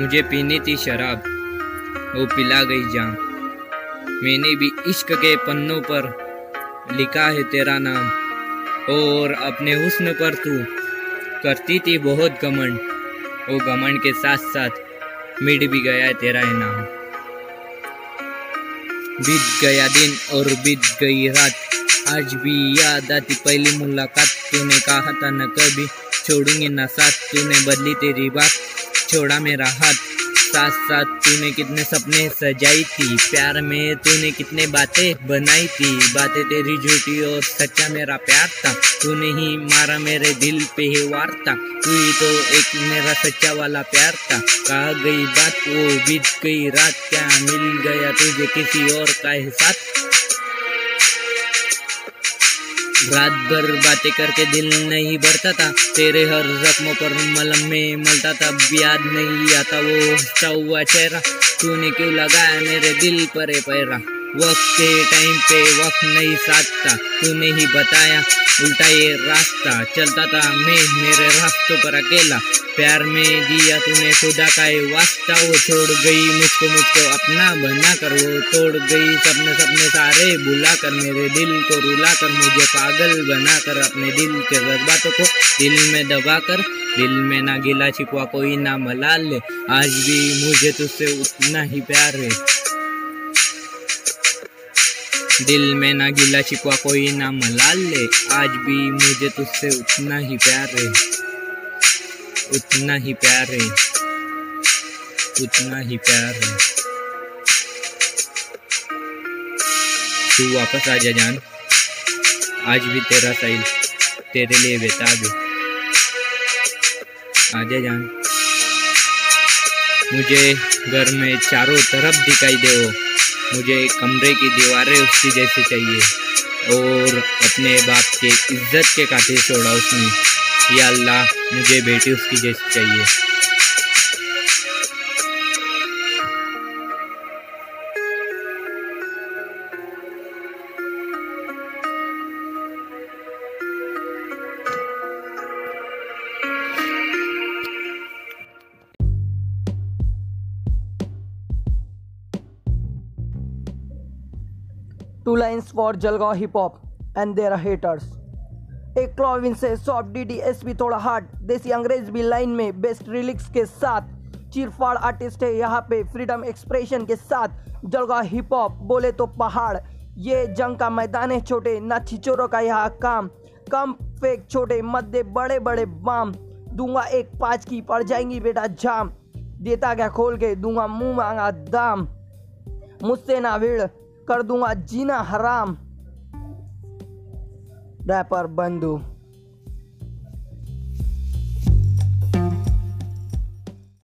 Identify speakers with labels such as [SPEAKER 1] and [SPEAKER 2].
[SPEAKER 1] मुझे पीनी थी शराब। वो पिला गई जान। मैंने भी इश्क के पन्नों पर लिखा है तेरा नाम। और अपने हुस्न पर तू करती थी बहुत घमंड। वो घमंड के साथ साथ मिट भी गया है तेरा इनाम। बीत गया दिन और बीत गई रात। आज भी याद आती पहली मुलाकात। तूने कहा था न कभी छोड़ूँगी ना साथ। तूने बदली तेरी बात। छोड़ा मेरा हाथ। साथ साथ तूने कितने सपने सजाई थी। प्यार में तूने कितने बातें बनाई थी। बातें तेरी झूठी और सच्चा मेरा प्यार था। तूने ही मारा मेरे दिल पे ही वार था तू ही तो एक मेरा सच्चा वाला प्यार था। कहा गई बात, वो बीत गई रात। क्या मिल गया तुझे किसी और का साथ रात भर बातें करके दिल नहीं भरता था। तेरे हर जख्मों पर मलम में मलता था। याद नहीं आता वो हंसता हुआ चेहरा। तूने क्यों लगाया मेरे दिल पर पैरा? वक्त के टाइम पे वक्त नहीं साथ था तूने ही बताया, उल्टा ये रास्ता। चलता था मैं, मेरे रास्तों पर अकेला। प्यार में दिया तूने, खुदा का ये वास्ता। वो छोड़ गई, मुझको मुझको अपना बना कर वो तोड़ गई सपने सपने सारे बुला कर मेरे दिल को रुला कर मुझे पागल बना कर अपने दिल के जज्बातों को दिल में दबा कर दिल में ना गिला छिपवा, कोई ना मलाल। ले आज भी मुझे तुझसे उतना ही प्यार है। दिल में ना गिला छिपा, कोई ना मलाल। ले आज भी मुझे तुझसे उतना ही प्यार है उतना ही प्यार है उतना ही प्यार। है तू वापस आ जा जान, आज भी तेरा साइल, तेरे लिए बेताब है। आ जा जान। मुझे घर में चारों तरफ़ दिखाई दे वो। मुझे कमरे की दीवारें उसकी जैसी चाहिए और अपने बाप के इज़्ज़त के काटे छोड़ा उसने। या अल्लाह, मुझे बेटी उसकी जैसी चाहिए।
[SPEAKER 2] Two lines for Jalgaon hip hop and their haters. एक क्लॉविन से सॉफ्ट डी डी एस भी थोड़ा हार्ड देसी अंग्रेज़ भी लाइन में बेस्ट रिलिक्स के साथ चीरफाड़ आर्टिस्ट है यहाँ पे फ्रीडम एक्सप्रेशन के साथ जलगांव हिप हॉप बोले तो पहाड़। ये जंग का मैदान है छोटे, ना छिचोरों का यहाँ काम। कम फेक छोटे, मध्य बड़े बड़े बाम। दूँगा एक पाँच की पड़ जाएँगी बेटा जाम। देता क्या खोल के, दूँगा मुँह मांगा दाम। मुझसे ना भीड़ कर दूँगा जीना हराम। रैपर बंधु।